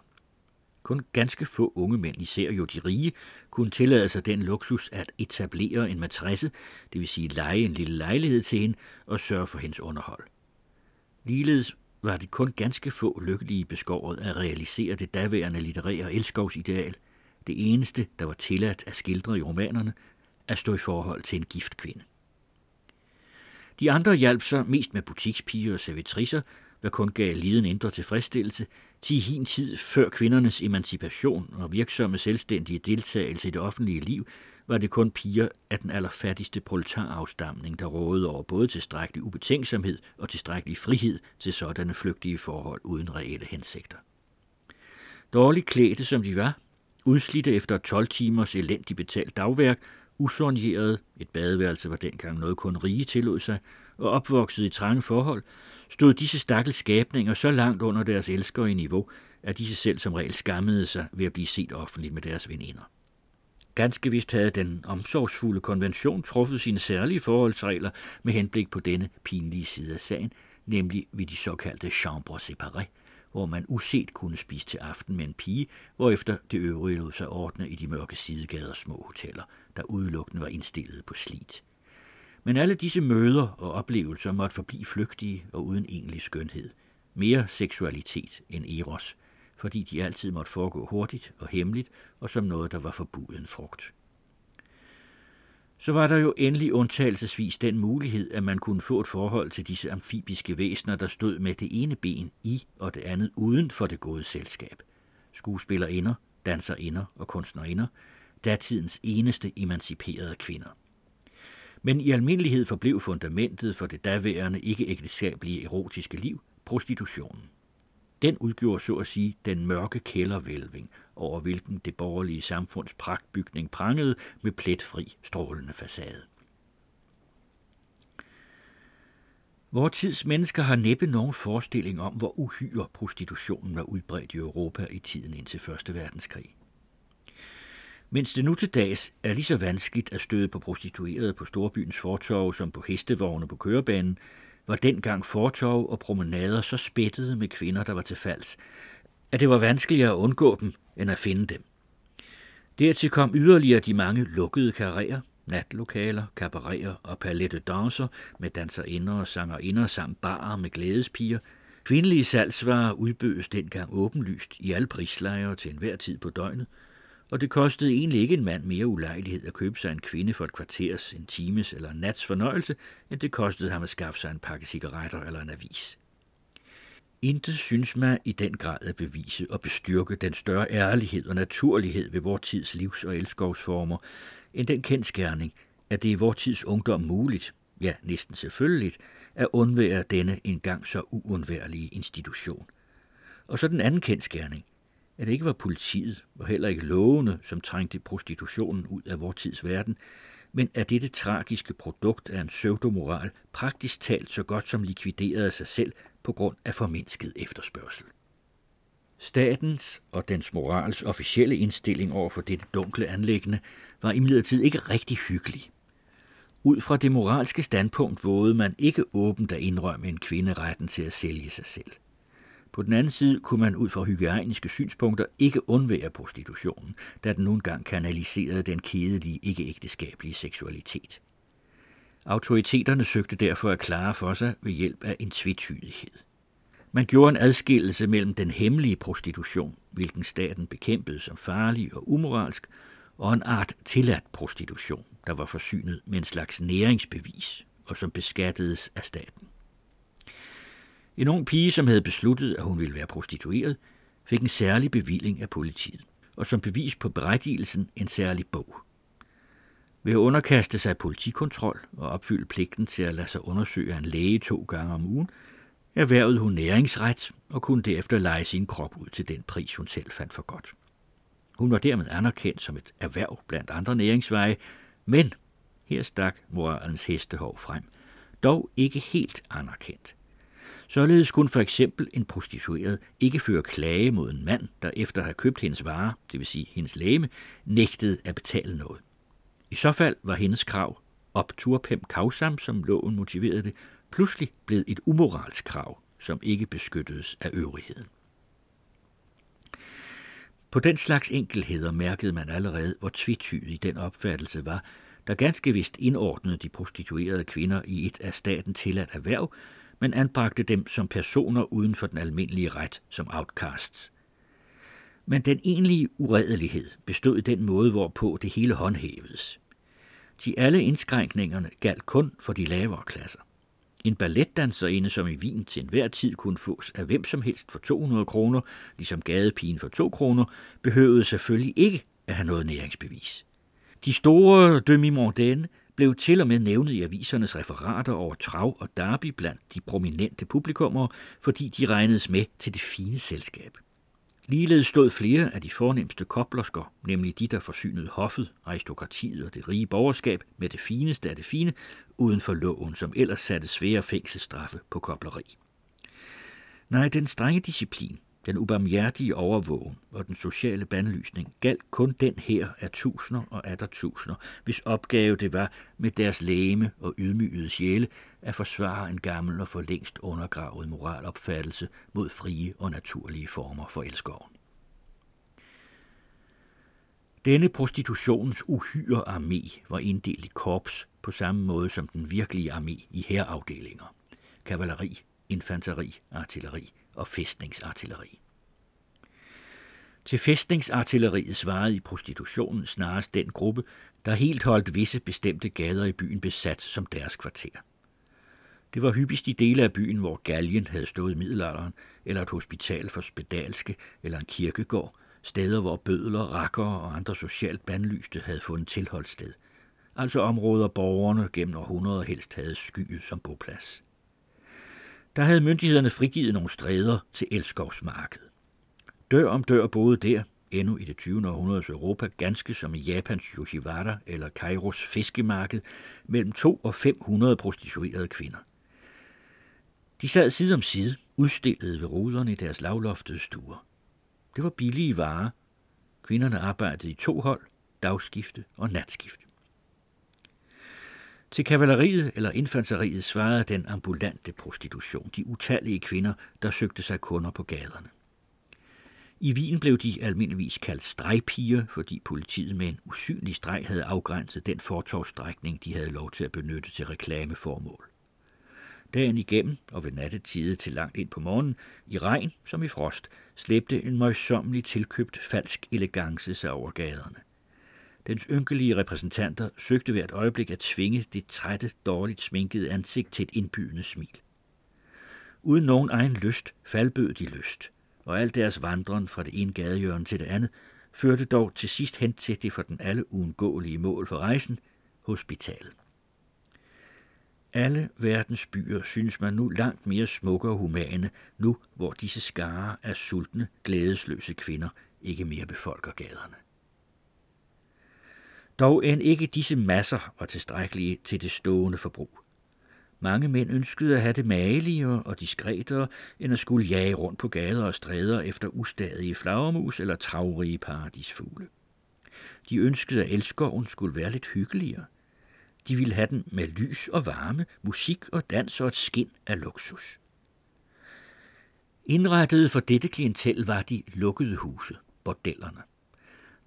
Kun ganske få unge mænd, især jo de rige, kunne tillade sig den luksus at etablere en matresse, det vil sige lege en lille lejlighed til hende og sørge for hendes underhold. Ligeledes var det kun ganske få lykkelige beskåret at realisere det daværende litterære elskovsideal – det eneste, der var tilladt at skildre i romanerne, at stå i forhold til en gift kvinde. De andre hjalp sig mest med butikspiger og servitriser, hvad kun gav liden indre tilfredsstillelse, til hin tid før kvindernes emancipation og virksomme selvstændige deltagelse i det offentlige liv, var det kun piger af den allerfattigste proletarafstamning, der rådede over både tilstrækkelig ubetænksomhed og tilstrækkelig frihed til sådanne flygtige forhold uden reelle hensigter. Dårligt klædte som de var, Udslidte efter 12 timers elendigt betalt dagværk, usonjeret, et badeværelse var dengang noget kun rige tillod sig, og opvokset i trange forhold, stod disse stakkels skabninger så langt under deres elskere i niveau, at disse selv som regel skammede sig ved at blive set offentligt med deres veninder. Ganske vist havde den omsorgsfulde konvention truffet sine særlige forholdsregler med henblik på denne pinlige side af sagen, nemlig ved de såkaldte chambres séparées, hvor man uset kunne spise til aften med en pige, hvorefter det øvrige lod sig ordne i de mørke sidegader små hoteller, der udelukkende var indstillet på slit. Men alle disse møder og oplevelser måtte forblive flygtige og uden egentlig skønhed. Mere seksualitet end eros, fordi de altid måtte foregå hurtigt og hemmeligt og som noget, der var forbuden frugt. Så var der jo endelig undtagelsesvis den mulighed, at man kunne få et forhold til disse amfibiske væsener, der stod med det ene ben i og det andet uden for det gode selskab. Skuespillerinder, danserinder og kunstnerinder, datidens eneste emanciperede kvinder. Men i almindelighed forblev fundamentet for det daværende ikke-ægteskabelige erotiske liv prostitutionen. Den udgjorde så at sige den mørke kældervælving, over hvilken det borgerlige samfunds pragtbygning prangede med pletfri, strålende facade. Vor tids mennesker har næppe nogen forestilling om, hvor uhyre prostitutionen var udbredt i Europa i tiden indtil Første Verdenskrig. Mens det nu til dags er lige så vanskeligt at støde på prostituerede på storbyens fortorv som på hestevogne på kørebanen, var dengang fortov og promenader så spættede med kvinder, der var til falds, at det var vanskeligere at undgå dem, end at finde dem. Dertil kom yderligere de mange lukkede karrierer, natlokaler, kabaretter og palette danser med danserinder og sangerinder samt barer med glædespiger, Kvindelige salgsvarer udbødes dengang åbenlyst i alle prislejre til enhver tid på døgnet, og det kostede egentlig ikke en mand mere ulejlighed at købe sig en kvinde for et kvarters, en times eller en nats fornøjelse, end det kostede ham at skaffe sig en pakke cigaretter eller en avis. Intet synes mig i den grad at bevise og bestyrke den større ærlighed og naturlighed ved vor tids livs- og elskovsformer, end den kendskærning, at det i vor tids ungdom muligt, ja næsten selvfølgeligt, at undvære denne engang så uundværlige institution. Og så den anden kendskærning, at det ikke var politiet og heller ikke lovene, som trængte prostitutionen ud af vor tids verden, men at dette tragiske produkt af en pseudomoral praktisk talt så godt som likviderede sig selv på grund af formindsket efterspørgsel. Statens og dens morals officielle indstilling over for dette dunkle anlæggende var imidlertid ikke rigtig hyggelig. Ud fra det moralske standpunkt vågede man ikke åbent at indrømme en kvinde retten til at sælge sig selv. På den anden side kunne man ud fra hygiejniske synspunkter ikke undvære prostitutionen, da den nogle gang kanaliserede den kedelige, ikke-ægteskabelige seksualitet. Autoriteterne søgte derfor at klare for sig ved hjælp af en tvetydighed. Man gjorde en adskillelse mellem den hemmelige prostitution, hvilken staten bekæmpede som farlig og umoralsk, og en art tilladt prostitution, der var forsynet med en slags næringsbevis og som beskattedes af staten. En ung pige, som havde besluttet, at hun ville være prostitueret, fik en særlig bevilling af politiet, og som bevis på berettigelsen en særlig bog. Ved at underkaste sig politikontrol og opfylde pligten til at lade sig undersøge af en læge to gange om ugen, erhvervede hun næringsret og kunne derefter lege sin krop ud til den pris, hun selv fandt for godt. Hun var dermed anerkendt som et erhverv blandt andre næringsveje, men her stak moralens hestehov frem, dog ikke helt anerkendt. Således kunne for eksempel en prostitueret ikke føre klage mod en mand, der efter at have købt hendes vare, det vil sige hendes læme, nægtede at betale noget. I så fald var hendes krav, opturpem kausam, som loven motiverede det, pludselig blevet et umoralsk krav, som ikke beskyttedes af øvrigheden. På den slags enkelheder mærkede man allerede, hvor tvetydig den opfattelse var, der ganske vist indordnede de prostituerede kvinder i et af staten tilladt erhverv, men anbragte dem som personer uden for den almindelige ret som outcasts. Men den egentlige uredelighed bestod i den måde, hvorpå det hele håndhævedes. De alle indskrænkningerne galt kun for de lavere klasser. En balletdanserinde, som i Wien til enhver tid kunne fås af hvem som helst for 200 kroner, ligesom gadepigen for 2 kroner, behøvede selvfølgelig ikke at have noget næringsbevis. De store demi-mondaine blev til og med nævnet i avisernes referater over trav og derby blandt de prominente publikummer, fordi de regnedes med til det fine selskab. Ligeledes stod flere af de fornemmeste koblersker, nemlig de, der forsynede hoffet, aristokratiet og det rige borgerskab med det fineste af det fine, uden for loven, som ellers satte svære fængselsstraffe på kobleri. Nej, den strenge disciplin, den ubarmhjertige overvågen og den sociale bandlysning galt kun den her af tusinder og atter tusinder, hvis opgave det var med deres læme og ydmygede sjæle at forsvare en gammel og for længst undergravet moralopfattelse mod frie og naturlige former for elskoven. Denne prostitutionens uhyre armé var inddelt i korps på samme måde som den virkelige armé i herafdelinger. Kavaleri, infanteri, artilleri og fæstningsartilleri. Til fæstningsartilleriet svarede i prostitutionen snarest den gruppe, der helt holdt visse bestemte gader i byen besat som deres kvarter. Det var hyppigst i dele af byen, hvor galgen havde stået i middelalderen, eller et hospital for spedalske, eller en kirkegård, steder hvor bødler, rakkere og andre socialt bandlyste havde fundet tilholdssted. Altså områder borgerne gennem århundreder helst havde skyet som boplads. Der havde myndighederne frigivet nogle stræder til Elskovsmarkedet. Dør om dør boede der, endnu i det 20. århundredes Europa, ganske som i Japans Yoshiwara eller Kairos fiskemarked, mellem 2 og 500 prostituerede kvinder. De sad side om side, udstillede ved ruderne i deres lavloftede stuer. Det var billige varer. Kvinderne arbejdede i to hold, dagskifte og natskifte. Til kavaleriet eller infanteriet svarede den ambulante prostitution, de utallige kvinder, der søgte sig kunder på gaderne. I Wien blev de almindeligvis kaldt stregpiger, fordi politiet med en usynlig streg havde afgrænset den fortovsstrækning, de havde lov til at benytte til reklameformål. Dagen igennem og ved nattetide til langt ind på morgenen, i regn som i frost, slæbte en møjsommelig tilkøbt falsk elegance sig over gaderne. Dens ynkelige repræsentanter søgte hvert øjeblik at tvinge det trætte, dårligt sminkede ansigt til et indbydende smil. Uden nogen egen lyst faldbød de lyst, og alt deres vandren fra det ene gadehjørne til det andet førte dog til sidst hen til det for den alle uundgåelige mål for rejsen, hospitalet. Alle verdens byer synes man nu langt mere smukke og humane, nu hvor disse skare af sultne, glædesløse kvinder ikke mere befolker gaderne. Dog end ikke disse masser var tilstrækkelige til det stående forbrug. Mange mænd ønskede at have det mageligere og diskretere, end at skulle jage rundt på gader og stræder efter ustadige flagermus eller travrige paradisfugle. De ønskede, at elskoven skulle være lidt hyggeligere. De ville have den med lys og varme, musik og dans og et skin af luksus. Indrettet for dette klientel var de lukkede huse, bordellerne.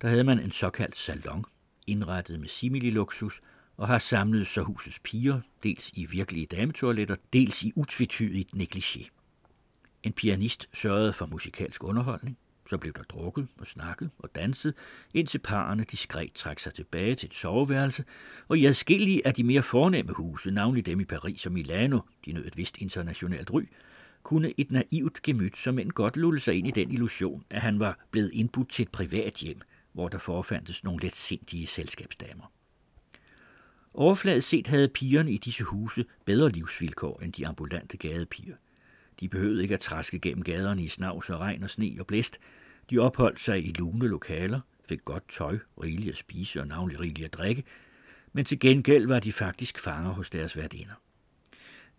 Der havde man en såkaldt salon, indrettet med simililuksus, og har samlet så husets piger, dels i virkelige dametoiletter, dels i utvetydigt negligé. En pianist sørgede for musikalsk underholdning, så blev der drukket og snakket og danset, indtil parerne diskret trak sig tilbage til et soveværelse, og i adskillige af de mere fornemme huse, navnlig dem i Paris og Milano, de nød et vist internationalt ry, kunne et naivt gemyt som en godt lulle sig ind i den illusion, at han var blevet indbudt til et privat hjem, hvor der forfandtes nogle let sindige selskabsdamer. Overfladisk set havde pigerne i disse huse bedre livsvilkår end de ambulante gadepiger. De behøvede ikke at traske gennem gaderne i snavs og regn og sne og blæst. De opholdt sig i lune lokaler, fik godt tøj, rigeligt at spise og navnlig rigeligt at drikke, men til gengæld var de faktisk fanger hos deres værtinder.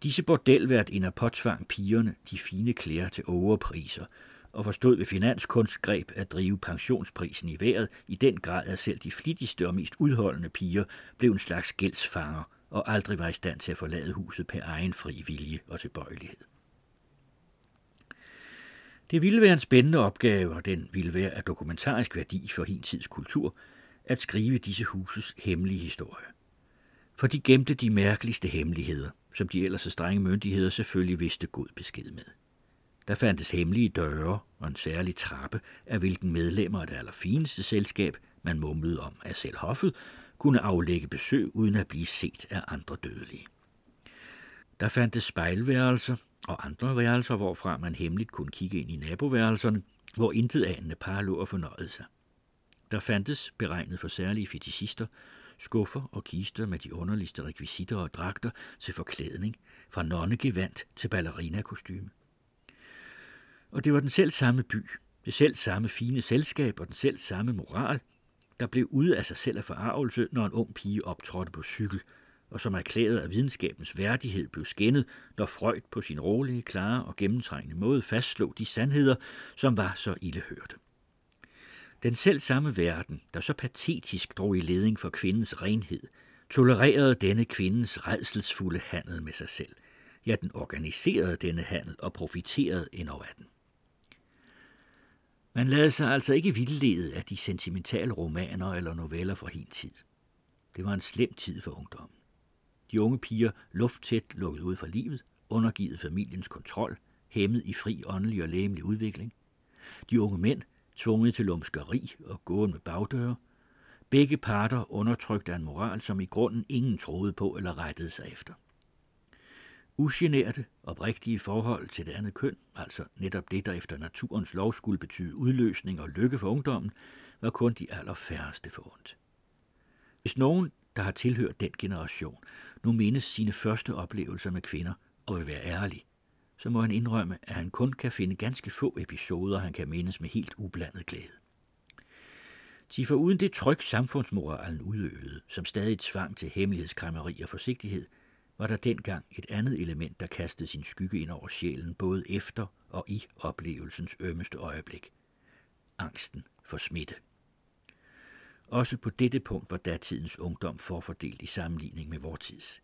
Disse bordelværtinder påtvang pigerne de fine klæder til overpriser, og forstod ved finanskunstgreb at drive pensionsprisen i vejret i den grad, at selv de flittigste og mest udholdende piger blev en slags gældsfanger og aldrig var i stand til at forlade huset per egen fri vilje og tilbøjelighed. Det ville være en spændende opgave, og den ville være af dokumentarisk værdi for hin tids kultur, at skrive disse huses hemmelige historie. For de gemte de mærkeligste hemmeligheder, som de ellers så strenge myndigheder selvfølgelig vidste god besked med. Der fandtes hemmelige døre og en særlig trappe, af hvilken medlemmer af det allerfineste selskab, man mumlede om af selv hoffet, kunne aflægge besøg uden at blive set af andre dødelige. Der fandtes spejlværelser og andre værelser, hvorfra man hemmeligt kunne kigge ind i naboværelserne, hvor intet anende par lå og fornøjede sig. Der fandtes, beregnet for særlige fetishister, skuffer og kister med de underligste rekvisitter og dragter til forklædning, fra nonnegevand til ballerinakostyme. Og det var den selv samme by, det selv samme fine selskab og den selv samme moral, der blev ude af sig selv af forarvelse, når en ung pige optrådte på cykel, og som erklæret at videnskabens værdighed blev skændet, når Freud på sin rolige, klare og gennemtrængende måde fastslog de sandheder, som var så ildehørte. Den selv samme verden, der så patetisk drog i leding for kvindens renhed, tolererede denne kvindens redselsfulde handel med sig selv. Ja, den organiserede denne handel og profiterede endnu af den. Man lader sig altså ikke vildlede af de sentimentale romaner eller noveller fra hin tid. Det var en slem tid for ungdommen. De unge piger lufttæt lukket ud fra livet, undergivet familiens kontrol, hæmmet i fri åndelig og lægemlig udvikling. De unge mænd tvunget til lumskeri og gåen med bagdøre. Begge parter undertrykte en moral, som i grunden ingen troede på eller rettede sig efter. Ugenerte, oprigtige forhold til det andet køn, altså netop det, der efter naturens lov skulle betyde udløsning og lykke for ungdommen, var kun de allerfærreste forundt. Hvis nogen, der har tilhørt den generation, nu mindes sine første oplevelser med kvinder og vil være ærlig, så må han indrømme, at han kun kan finde ganske få episoder, han kan mindes med helt ublandet glæde. Til for uden det tryk, samfundsmoralen udøvede, som stadig tvang til hemmelighedskræmmeri og forsigtighed, var der dengang et andet element, der kastede sin skygge ind over sjælen, både efter og i oplevelsens ømmeste øjeblik. Angsten for smitte. Også på dette punkt var datidens ungdom forfordelt i sammenligning med vortids.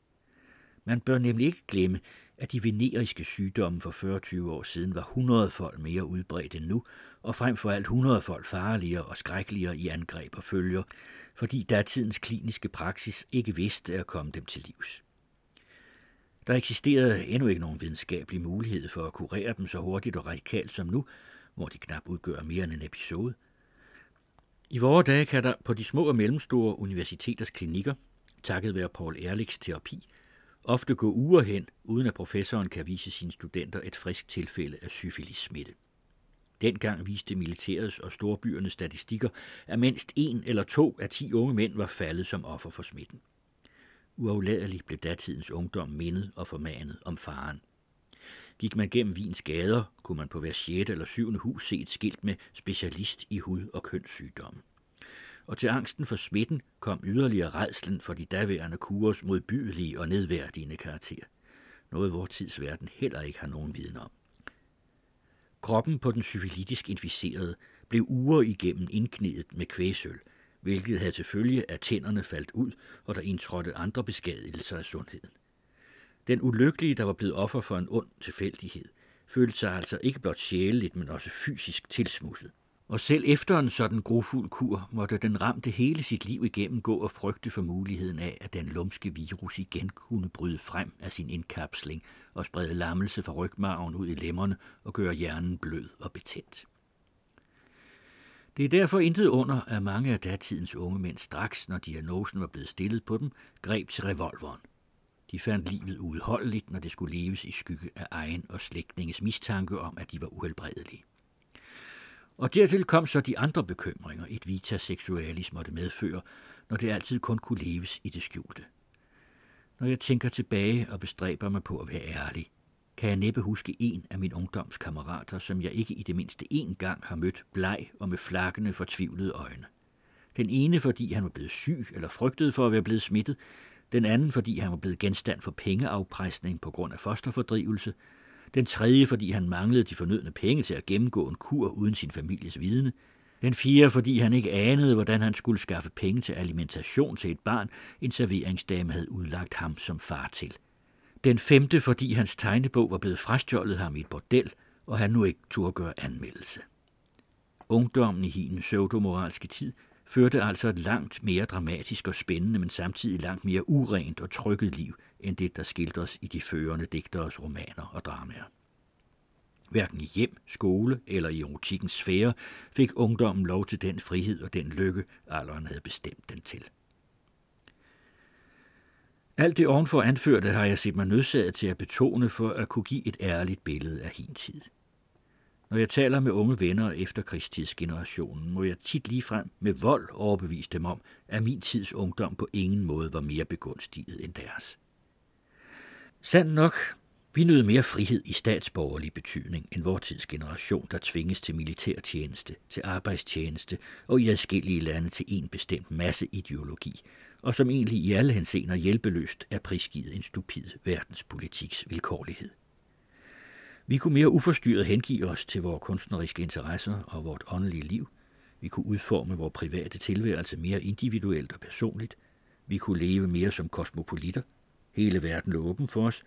Man bør nemlig ikke glemme, at de veneriske sygdomme for 40-20 år siden var 100 folk mere udbredt end nu, og frem for alt 100 folk farligere og skrækkeligere i angreb og følger, fordi datidens kliniske praksis ikke vidste at komme dem til livs. Der eksisterede endnu ikke nogen videnskabelig mulighed for at kurere dem så hurtigt og radikalt som nu, hvor de knap udgør mere end en episode. I vore dage kan der på de små og mellemstore universiteters klinikker, takket være Paul Ehrlichs terapi, ofte gå uger hen, uden at professoren kan vise sine studenter et frisk tilfælde af syfilis-smitte. Dengang viste militærets og storbyernes statistikker, at mindst en eller to af ti unge mænd var faldet som offer for smitten. Uafladeligt blev datidens ungdom mindet og formanet om faren. Gik man gennem Vins gader, kunne man på hver 6. eller 7. hus se et skilt med specialist i hud- og kønssygdomme. Og til angsten for smitten kom yderligere redslen for de daværende kurers modbydelige og nedværdigende karakter. Noget vores tids verden heller ikke har nogen viden om. Kroppen på den syfilitisk inficerede blev uger igennem indknedet med kvæsøl, hvilket havde til følge, at tænderne faldt ud, og der indtrådte andre beskadigelser af sundheden. Den ulykkelige, der var blevet offer for en ond tilfældighed, følte sig altså ikke blot sjæleligt, men også fysisk tilsmusset. Og selv efter en sådan grofuld kur måtte den ramte hele sit liv igennem gå og frygte for muligheden af, at den lumske virus igen kunne bryde frem af sin indkapsling og sprede lammelse fra rygmarven ud i lemmerne og gøre hjernen blød og betændt. Det er derfor intet under, at mange af datidens unge mænd straks, når diagnosen var blevet stillet på dem, greb til revolveren. De fandt livet udholdeligt, når det skulle leves i skygge af egen og slægtninges mistanke om, at de var uhelbredelige. Og dertil kom så de andre bekymringer, et vita sexualis måtte medføre, når det altid kun kunne leves i det skjulte. Når jeg tænker tilbage og bestræber mig på at være ærlig, kan jeg næppe huske en af mine ungdomskammerater, som jeg ikke i det mindste én gang har mødt bleg og med flakkende fortvivlede øjne. Den ene, fordi han var blevet syg eller frygtede for at være blevet smittet, den anden, fordi han var blevet genstand for pengeafpresning på grund af fosterfordrivelse, den tredje, fordi han manglede de fornødne penge til at gennemgå en kur uden sin families vidne, den fjerde, fordi han ikke anede, hvordan han skulle skaffe penge til alimentation til et barn, en serveringsdame havde udlagt ham som far til. Den femte, fordi hans tegnebog var blevet frastjålet ham i et bordel, og han nu ikke turde gøre anmeldelse. Ungdommen i hendes pseudomoralske tid førte altså et langt mere dramatisk og spændende, men samtidig langt mere urent og trykket liv, end det, der skildres i de førende digteres romaner og dramaer. Hverken i hjem, skole eller i erotikkens sfære fik ungdommen lov til den frihed og den lykke, alderen havde bestemt den til. Alt det ovenfor anførte har jeg set mig nødsaget til at betone for at kunne give et ærligt billede af hin tid. Når jeg taler med unge venner efter krigstidsgenerationen, må jeg tit lige frem med vold overbevise dem om, at min tids ungdom på ingen måde var mere begunstiget end deres. Sand nok, vi nød mere frihed i statsborgerlig betydning end vor tids generation, der tvinges til militærtjeneste, til arbejdstjeneste og i adskillige lande til en bestemt masse ideologi, og som egentlig i alle henseender hjælpeløst er prisgivet en stupid verdenspolitiks vilkårlighed. Vi kunne mere uforstyrret hengive os til vores kunstneriske interesser og vort åndelige liv. Vi kunne udforme vores private tilværelse mere individuelt og personligt. Vi kunne leve mere som kosmopolitter. Hele verden lå åben for os.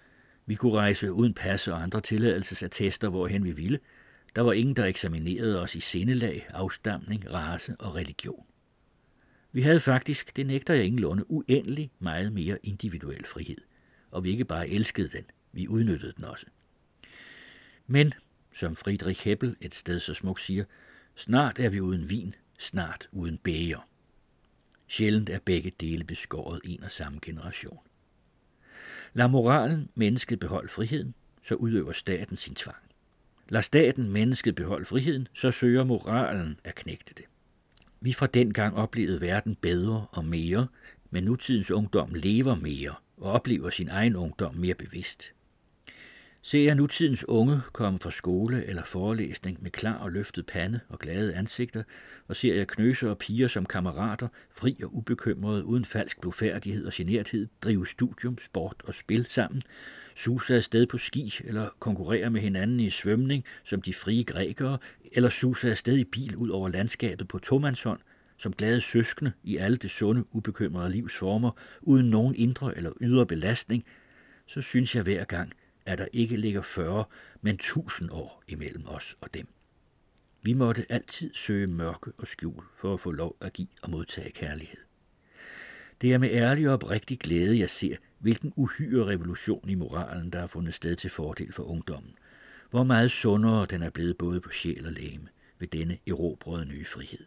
Vi kunne rejse uden pas og andre tilladelsesattester, hvorhen vi ville. Der var ingen, der eksaminerede os i sindelag, afstamning, race og religion. Vi havde faktisk, det nægter jeg ingen lunde, uendelig meget mere individuel frihed. Og vi ikke bare elskede den, vi udnyttede den også. Men, som Friedrich Hebbel et sted så smukt siger, snart er vi uden vin, snart uden bæger. Sjældent er begge dele beskåret en og samme generation. Lad moralen mennesket beholde friheden, så udøver staten sin tvang. Lad staten mennesket beholde friheden, så søger moralen at knægte det. Vi fra dengang oplevede verden bedre og mere, men nutidens ungdom lever mere og oplever sin egen ungdom mere bevidst. Ser jeg nutidens unge komme fra skole eller forelæsning med klar og løftet pande og glade ansigter, og ser jeg knøser og piger som kammerater, fri og ubekymrede, uden falsk blufærdighed og generthed, drive studium, sport og spil sammen, suse afsted på ski eller konkurrere med hinanden i svømning som de frie grækere, eller suse afsted i bil ud over landskabet på tomandshånd, som glade søskende i alle det sunde, ubekymrede livsformer, uden nogen indre eller ydre belastning, så synes jeg hver gang, at der ikke ligger 40, men 1000 år imellem os og dem. Vi måtte altid søge mørke og skjul for at få lov at give og modtage kærlighed. Det er med ærlig og oprigtig glæde, jeg ser, hvilken uhyre revolution i moralen, der har fundet sted til fordel for ungdommen. Hvor meget sundere den er blevet både på sjæl og læme ved denne erobrede nye frihed.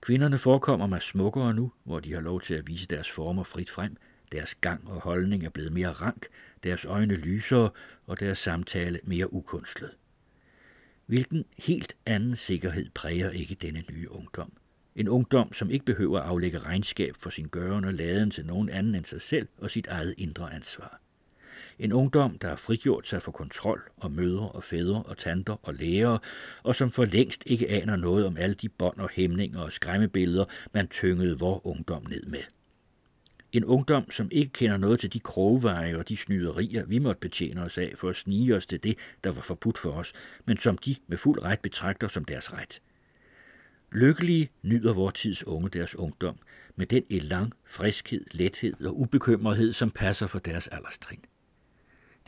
Kvinderne forekommer mig smukkere nu, hvor de har lov til at vise deres former frit frem. Deres gang og holdning er blevet mere rank, deres øjne lysere og deres samtale mere ukunstlet. Hvilken helt anden sikkerhed præger ikke denne nye ungdom? En ungdom, som ikke behøver at aflægge regnskab for sin gøren og laden til nogen anden end sig selv og sit eget indre ansvar. En ungdom, der har frigjort sig for kontrol og mødre og fædre og tanter og lærere, og som for længst ikke aner noget om alle de bånd og hæmninger og skræmmebilleder, man tyngede vor ungdom ned med. En ungdom, som ikke kender noget til de krogveje og de snyderier, vi måtte betjene os af for at snige os til det, der var forbudt for os, men som de med fuld ret betragter som deres ret. Lykkelige nyder vor tids unge deres ungdom, med den elan, friskhed, lethed og ubekymrethed, som passer for deres alderstrin.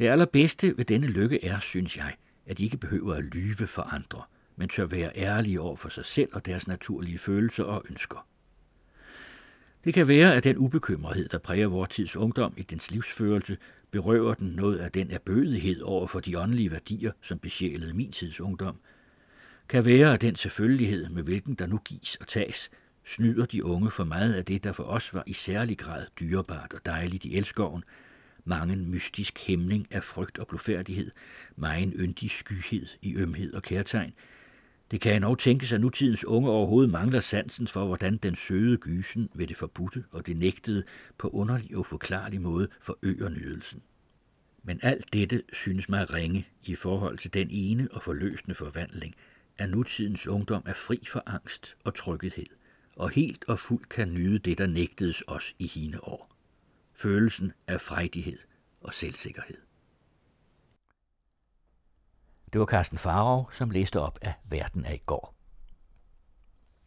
Det allerbedste ved denne lykke er, synes jeg, at de ikke behøver at lyve for andre, men tør være ærlige over for sig selv og deres naturlige følelser og ønsker. Det kan være, at den ubekymrethed, der præger vores tids ungdom i dens livsførelse, berøver den noget af den erbødighed over for de åndelige værdier, som besjælede min tids ungdom. Kan være, at den selvfølgelighed, med hvilken der nu gives og tages, snyder de unge for meget af det, der for os var i særlig grad dyrebart og dejligt i elskoven, mange mystisk hæmning af frygt og blufærdighed, meget yndig skyhed i ømhed og kærtegn. Det kan nok tænkes, at nutidens unge overhovedet mangler sansen for, hvordan den søde gysen ved det forbudte og det nægtede på underlig og forklarlig måde forøger nydelsen. Men alt dette synes mig ringe i forhold til den ene og forløsende forvandling, at nutidens ungdom er fri for angst og tryghed, og helt og fuldt kan nyde det, der nægtedes os i hine år følelsen af frejdighed og selvsikkerhed. Det var Carsten Farov, som læste op af Verden af i går.